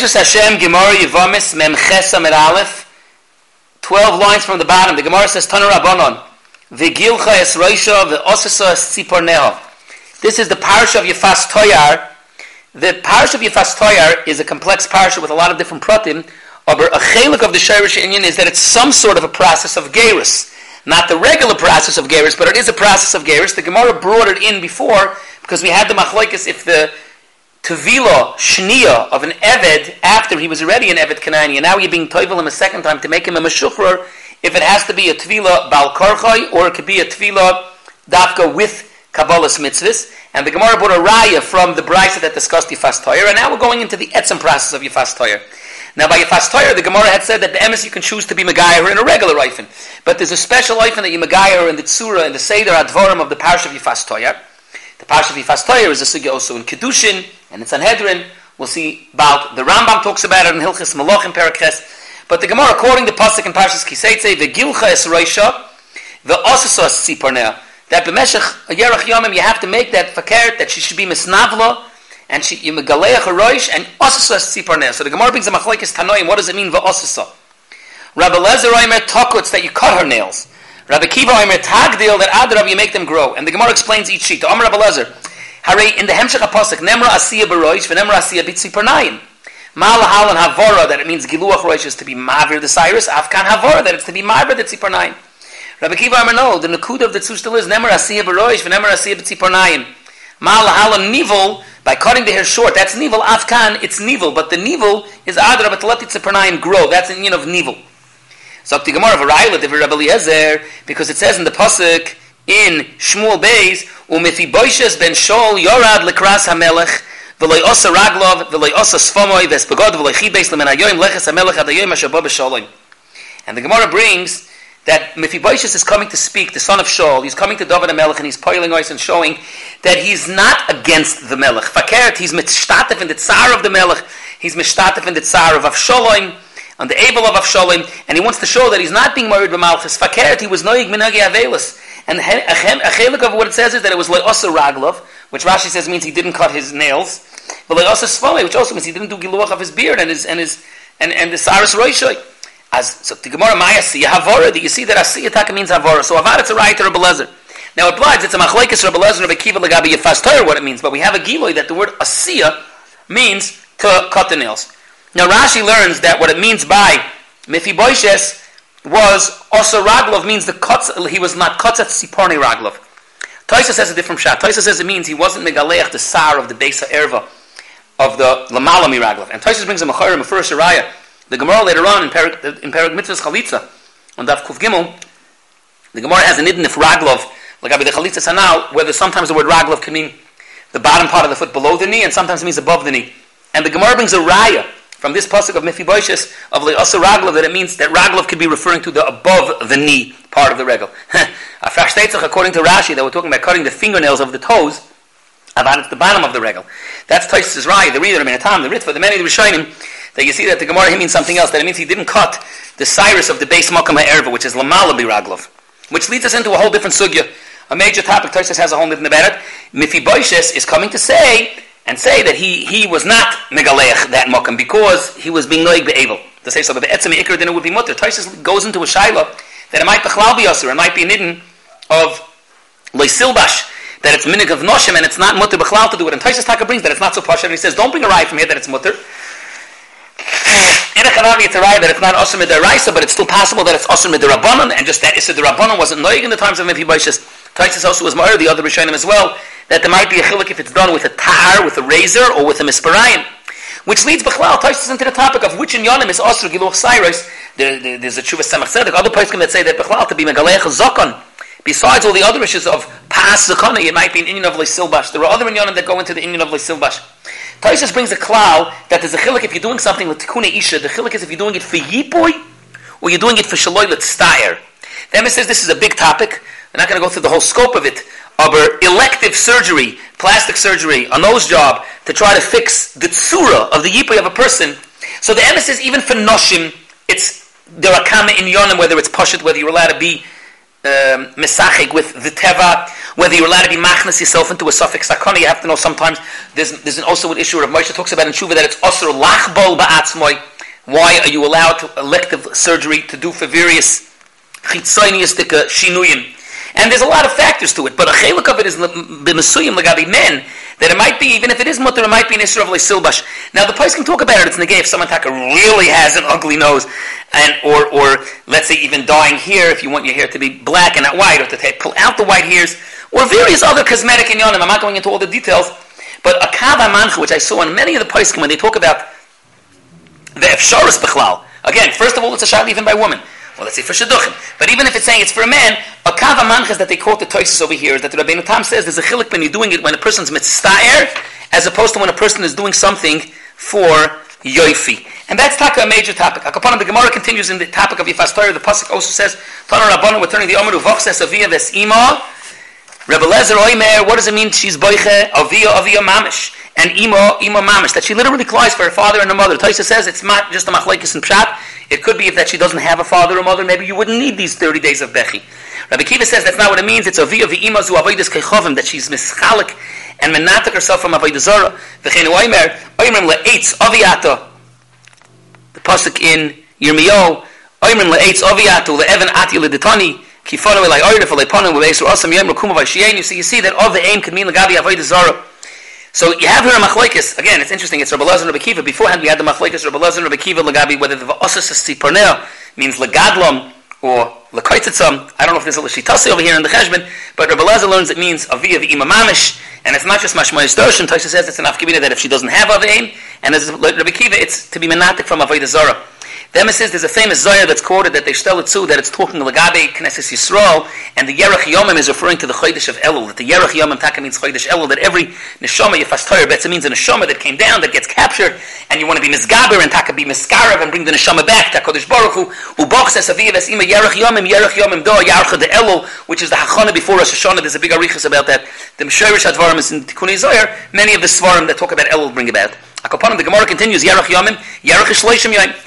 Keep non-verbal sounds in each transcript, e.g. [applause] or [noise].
Be'ezus Hashem Gemara Yevamis Mem Chesa Med Aleph 12 lines from the bottom. The Gemara says Tanu Rabbanon V'gilcha es Roisha V'osesa es Tziporneha This is the parish of Yefas Toyar. The parish of Yefas Toyar is a complex parish with a lot of different pratim. Aber a chelik of the Shirish Inyan is that it's some sort of a process of gerus. Not the regular process of gerus, but it is a process of gerus. The Gemara brought it in before because we had the machlokes if the Tevila, Shnia of an Eved after he was already an Eved Kanani, and now you're being Toivel him a second time to make him a Meshuchrer, if it has to be a Tevila Bal or it could be a Tevila Dafka with Kabbalah's mitzvahs. And the Gemara brought a raya from the Brisa that discussed Yifas Toyer, and now we're going into the etzem process of Yifas Toyer. Now, by Yifas Toyer, the Gemara had said that the emes you can choose to be Megayer in a regular Eifin. But there's a special Eifin that you Megayer in the Tzura, in the Seder Advorim of the Parish of Yifas Toyer. The Parish of Yifas Toyer is a sugya also in Kedushin, and it's Sanhedrin. We'll see about the Rambam talks about it in Hilchis Malach in Parakhes. But the Gemara, according to Pasuk in Parshas Kiseitze, the Gilcha es Roisha, the Osasa es Tzipornea, that b'meshach a yerach yomim you have to make that fakert that she should be misnavla and she you megaleach roish and osasa es Tzipornea. So the Gemara brings a machlekes tanoim. What does it mean v'osasa? Rabbi Lezer Oimer takuts that you cut her nails. Rabbi Kiva Oimer tagdil that adrab you make them grow. And the Gemara explains each sheet. Omer Rabbi Lezer. Hare in the Hemshech Apostle, Nemra Asiya Baroish, Venemra Asiya Bitzi Pernayim. Mal Halan Havora, that it means Giluach Roish is to be Mavir the Cyrus, Afkan Havora, that it's to be Mavir the Tzipernayim. Rabbi Kiva Amar the Nakuda of the Tzu still is Nemra Asiya Baroish, Venemra Asiya Bitzi Pernayim. Mal Halan Nivel, by cutting the hair short, that's Nivel, Afkan, it's Nivel, but the Nivel is Adra, but let the Tzipernayim grow, that's union of Nivel. So the Gemara of Arayla, the Rabbi Eliezer, because it says in the Pasuk, in Shmuel Beis, ומפיבוישס בן שול יורד לקרס המלך, ולוי עושה רגלוב, ולוי עושה ספומוי, והספגוד, ולוי חיבס למן היום לכס המלך עד היום אשר בו בשולם. And the Gemara brings that Mephibosheth is coming to speak, the son of Shaul, he's coming to David Melech and he's poiling us and showing that he's not against the Melech. Fakert, he's mishtatif in the tsar of the Melech, he's mishtatif in the tsar of Avshalom, on the able of Avshalom, and he wants to show that he's not being married by Malchus. Fakert, he was noig minagi avelis. And a chelik of what it says is that it was le'osa raglov, which Rashi says means he didn't cut his nails, but le'osa svome, which also means he didn't do giluach of his beard and his and his and, and the saris roishoy. As so the Gemara Maya see havora, you see that asiya taka means havora. So avar it's a right to Rebbe Lezer. Now it applies, it's a machlekes Rebbe Lezer of Akiva legabi yefas Toyar, what it means, but we have a giloy that the word asiya means to cut the nails. Now Rashi learns that what it means by Mephiboishes was also Raglov means the kotz, he was not kotzat siporni Raglov. Taisa says a different shot. Taisa says it means he wasn't megaleach the sar of the besa erva of the lamalami Raglov. And Taisa brings a macharim a first Araya. The Gemara later on in Perek in Perek Mitzvahs Chalitza on Daf Kuf Gimel, the Gemara has an idin if Raglov like Abi the Chalitza Sanal, whether sometimes the word Raglov can mean the bottom part of the foot below the knee and sometimes it means above the knee. And the Gemara brings a raya from this pasuk of Mephibosheth of Le'asa Raglov that it means that Raglov could be referring to the above the knee part of the regal. [laughs] according to Rashi, that we're talking about cutting the fingernails of the toes, about at the bottom of the regal. That's Taisus Rai, the reader, the time, the Ritva, the many of the Rishonim, that you see that the Gemara means something else, that it means he didn't cut the cyrus of the base Makam HaErva, which is Lamala Raglov, which leads us into a whole different sugya, a major topic, Taisus has a whole different about it. Mephibosheth is coming to say and say that he, he was not megaleich that mokum because he was being noig be'evel. To say so that the etzem ikr then it would be mutter. Taisus goes into a shaila that it might be chlal biyasur, it might be a nidin of leisilbash, that it's minig of noshim and it's not mutter b'chlal to do it. And Taisus Taka brings that it's not so posh and he says don't bring a rye from here that it's mutter. In a chanavi it's a rye that it's not osir midaraisa, but it's still possible that it's osir midarabanan, and just that isir derabanan wasn't noig in the times of Mephibosheth. Taisus also was more the other Rishonim as well, that there might be a chilik if it's done with a tar, with a razor, or with a misparayim. Which leads Bechlal, touches into the topic of which in Yonim is Osir Giluch Cyrus. There, there, there's a Chuvah Samach Tzedek, other places that say that Bechlal to be Megalech Zokon. Besides all the other issues of Pas Zakona, it might be an Indian of Leisilbash. There are other Inyanim that go into the Indian of Leisilbash. Taisus brings a cloud that there's a chilik if you're doing something with Tikune Isha. The chilik is if you're doing it for Yipoy or you're doing it for Shaloi Letstayer. The Emma says this is a big topic. We're not going to go through the whole scope of it aber elective surgery, plastic surgery, a nose job to try to fix the tsura of the yipoy of a person. So the emphasis, even for noshim, it's there are kama in yonim, whether it's pashit, whether you're allowed to be um, with the teva, whether you're allowed to be machnas yourself into a suffix sakona, you have to know sometimes there's, there's an, also an issue of Moshe talks about in Shuva that it's osir lachbol ba'atzmoy. Why are you allowed to elective surgery to do for various chitzoniistic shinuyim? And there's a lot of factors to it, but a chelik of it is the b'mesuyim legabi men, that it might be, even if it is mutter, it might be an Isra of Silbash. Now the place can talk about it, it's negay if someone taka really has an ugly nose, and or or let's say even dyeing hair if you want your hair to be black and not white, or to take, pull out the white hairs, or various other cosmetic inyanim. I'm not going into all the details, but a kava mancha, which I saw in many of the poskim when they talk about the efsharis bechlal. Again, first of all, it's a shot even by women. Well, let's say for shidduchim. But even if it's saying it's for a man, a kava manchas that they quote the toises over here is that the Rabbeinu Tam says there's a chilik when you're doing it when a person's mitzvah as opposed to when a person is doing something for yoifi. And that's taka a major topic. Akapanim, the Gemara continues in the topic of Yifas Toyer. The pasuk also says, Tana Rabbanu, we're turning the Omer uvachses aviyah ves ima. Rebbe Lezer Oimer, what does it mean she's boiche aviyah aviyah mamish? And ima, ima mamish, that she literally cries for her father and her mother. Taisa says it's not just a machlaikis and pshat, it could be if that she doesn't have a father or mother, maybe you wouldn't need these 30 days of Bechi. Rabbi Kiva says that's not what it means. It's Aviyah v'ima zu avoidus kechovim, that she's mischalik and menatik herself from avodah zara. V'chein oimer, oimrim le'etz aviyata. The pasuk in Yirmiyo, oimrim le'etz aviyatu le'evan ati le'detani, kifonu elai oirif le'ponu le'esur osam yom rekum avayshiyenu. You see that of the aim could mean legavi avodah zara. So you have here a machlekes. Again, it's interesting. It's Rabbi Lazar and Rabbi Kiva. Beforehand, we had the machlekes Rabbi Lazar and Rabbi Kiva legabi whether the va'osas tzipernea means legadlom or lekoitzitzam. I don't know if there's a lishitasi over here in the cheshbon, but Rabbi Lazar learns it means aviyah v'imamamish, and it's not just mashmoyis doshim. Taisha says it's an afkibina that if she doesn't have avaim, and as Rabbi Kiva, it's to be menatic from avodah zara. The says there's a famous Zohar that's quoted that they tell it too, that it's talking Lagabe Knesset Yisrael, and the Yerach Yomim is referring to the Chodesh of Elul, that the Yerach Yomim Taka means Chodesh Elul, that every Neshama Yefas Toyar Betza means a Neshama that came down, that gets captured, and you want to be Mizgaber and Taka be Miskarav and bring the Neshama back, to Kodesh Baruch Hu, Ubach says Aviv Es Ima Yerach Yomim, Yerach Yomim Do, Yarcha de Elul, which is the Hachana before Rosh Hashanah, there's a big arichas about that. The Mesharish Advarim is in Tikkun Zohar, many of the Svarim that talk about Elul bring about. Akopanim, the Gemara continues, Yerach Yomim, Yerach Shloishim Yomim,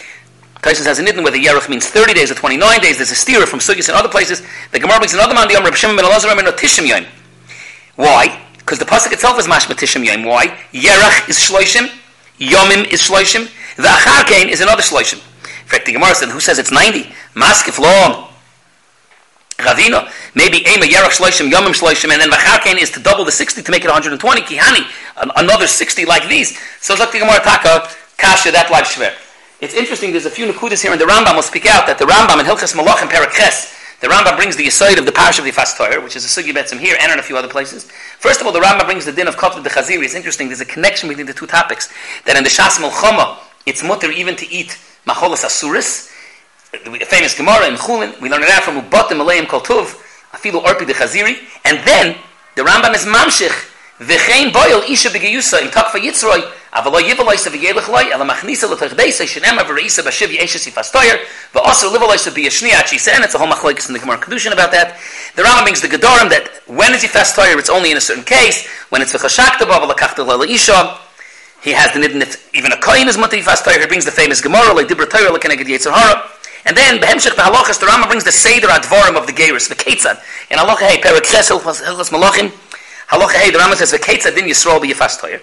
Taisus has a nidin whether Yeruch means 30 days or 29 days. There's a steer from Sugis and other places. The Gemara brings another man, the Yom Reb Shimon ben Elazar ben Tishim Yom. Why? Because the pasuk itself is mashma Tishim Yom. Why? Yerach is Shloishim, Yomim is Shloishim, the Acharkein is another Shloishim. In fact, the Gemara said, who says it's 90? Maskif Lom. Ravina, maybe Ema Yerach Shloishim, Yomim Shloishim, and then Vacharkein is to double the 60 to make it 120. Kihani, another 60 like these. So Zak the Gemara Taka, Kasha, that life shver. It's interesting, there's a few nukudas here, and the Rambam will speak out that the Rambam in Hilchas Malach and Perakhes, the Rambam brings the Yisoid of the Parish of the Fast Torah, which is a Sugi Betzim here and in a few other places. First of all, the Rambam brings the din of Kotv the Chaziri. It's interesting, there's a connection between the two topics. That in the Shas Melchama, it's mutter even to eat Macholas Asuris, the famous Gemara in Chulin, we learn it out from Ubatim Aleim Kol Tuv, Afilu Orpi the Chaziri, and then the Rambam is Mamshich, V'chein boil isha b'geyusa im takfa yitzroi, אבל לא יבלוי סב ילך לוי, אלא מכניסה לתחדסה שנאמר וראיסה בשב יאשס יפסטויר, ואוסר לבלוי סב בישני עד שיסן, it's a whole machlokes in the Gemara Kedushin about that. The Rambam brings the Gedorim that when is yifastoyer, it's only in a certain case, when it's v'chashakta ba, v'lakachta lala isha, he has the nidin that even a kohen is mutter yifastoyer, he brings the famous Gemara, like Dibra Torah, like Keneged Yetzer Hara, and then behemshech behalachas, the Rambam brings the Seder Advarim of the Geirus, the Ketzad. In halacha, hey, perak ches, hilchas malachim, halacha, hey, the Rambam says, Ketzad din Yisrael be yifastoyer.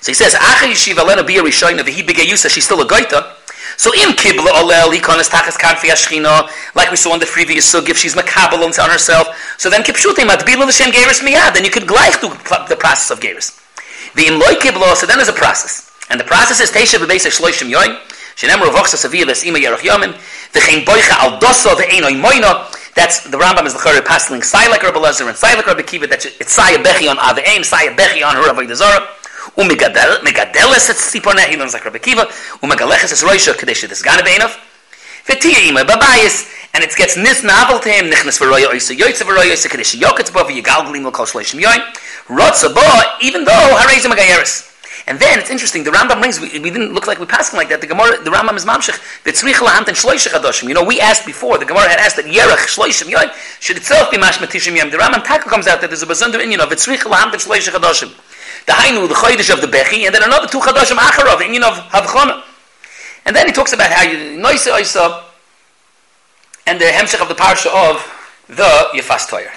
So he says, Acha yeshiva lena bia rishoyna v'hi begayusa, she's still a goita. So in kibla olel, ikonas tachas kanfi ashchina, like we saw in the previous sug, if she's makabel on herself, so then kipshute matbila l'shem geris miyad, then you could gleich do the process of geris. The imloy kibla, so then there's a process. And the process is teisha b'beis shloishim yoim, shenemar uvachsa saviyah v'sima yerach yomim, v'chein boicha al dosa v'ein moina, that's the Rambam is the Chari Pasling Silek Rabbi Lezer and Silek Rabbi Kiva. That's it's Saya Bechi on Aveim, Saya Bechi on her Rabbi Umigadel, Umegadeles et Siponeh. He learns like Rabbi Kiva. Umegaleches is Roisha Kadesha. This Gana Beinav. V'tia Ima Babayis. And it gets nis novel to him. Nichnas V'roya Oisa Yoytza V'roya Oisa Kadesha. Yoketz Bo V'yigal Glim L'Kol Shleishim Yoy. Rotza Bo. Even though Harezim Agayeris. And then it's interesting. The Rambam brings. We, we didn't look like we passed like that. The Gemara, the Rambam is mamshich. The tzrich lahant and shloisha chadoshim. You know, we asked before. The Gemara had asked that yerach shloishim yoyim should itself be mashmatishim yom. The Rambam taka comes out that there's a bazunder inyan of tzrich lahant and shloisha chadoshim the Hainu, the Chodesh of the Bechi, and then another two Chadashim Acharov, Inyan of Havchona. And then he talks about how you Noise Oisa, and the Hemshech of the Parsha of the Yefas Toyer.